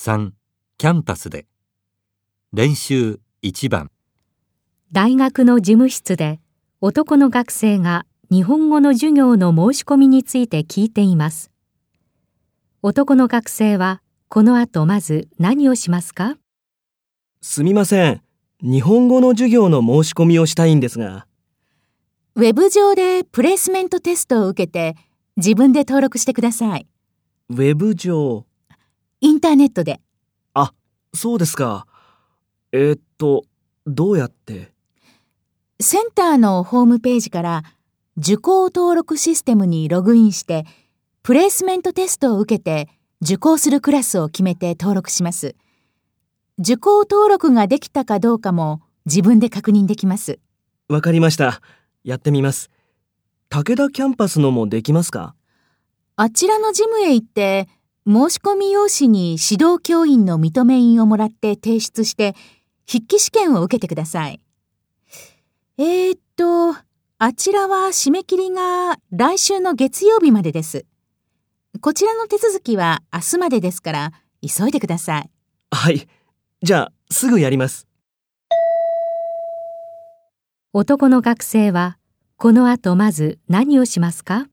3キャンパスで練習1番大学の事務室で男の学生が日本語の授業の申し込みについて聞いています男の学生はこの後まず何をしますか？すみません。日本語の授業の申し込みをしたいんですが。ウェブ上でプレイスメントテストを受けて自分で登録してください。ウェブ上。インターネットで。あ、そうですか。えーっと、どうやって？センターのホームページから受講登録システムにログインしてプレイスメントテストを受けて受講するクラスを決めて登録します。受講登録ができたかどうかも自分で確認できます。わかりました。やってみます。武田キャンパスのもできますか？あちらのジムへ行って申し込み用紙に指導教員の認め印をもらって提出して筆記試験を受けてください。えー、っと、あちらは締め切りが来週の月曜日までです。こちらの手続きは明日までですから急いでください。はい。じゃあ、すぐやります。男の学生はこの後まず何をしますか？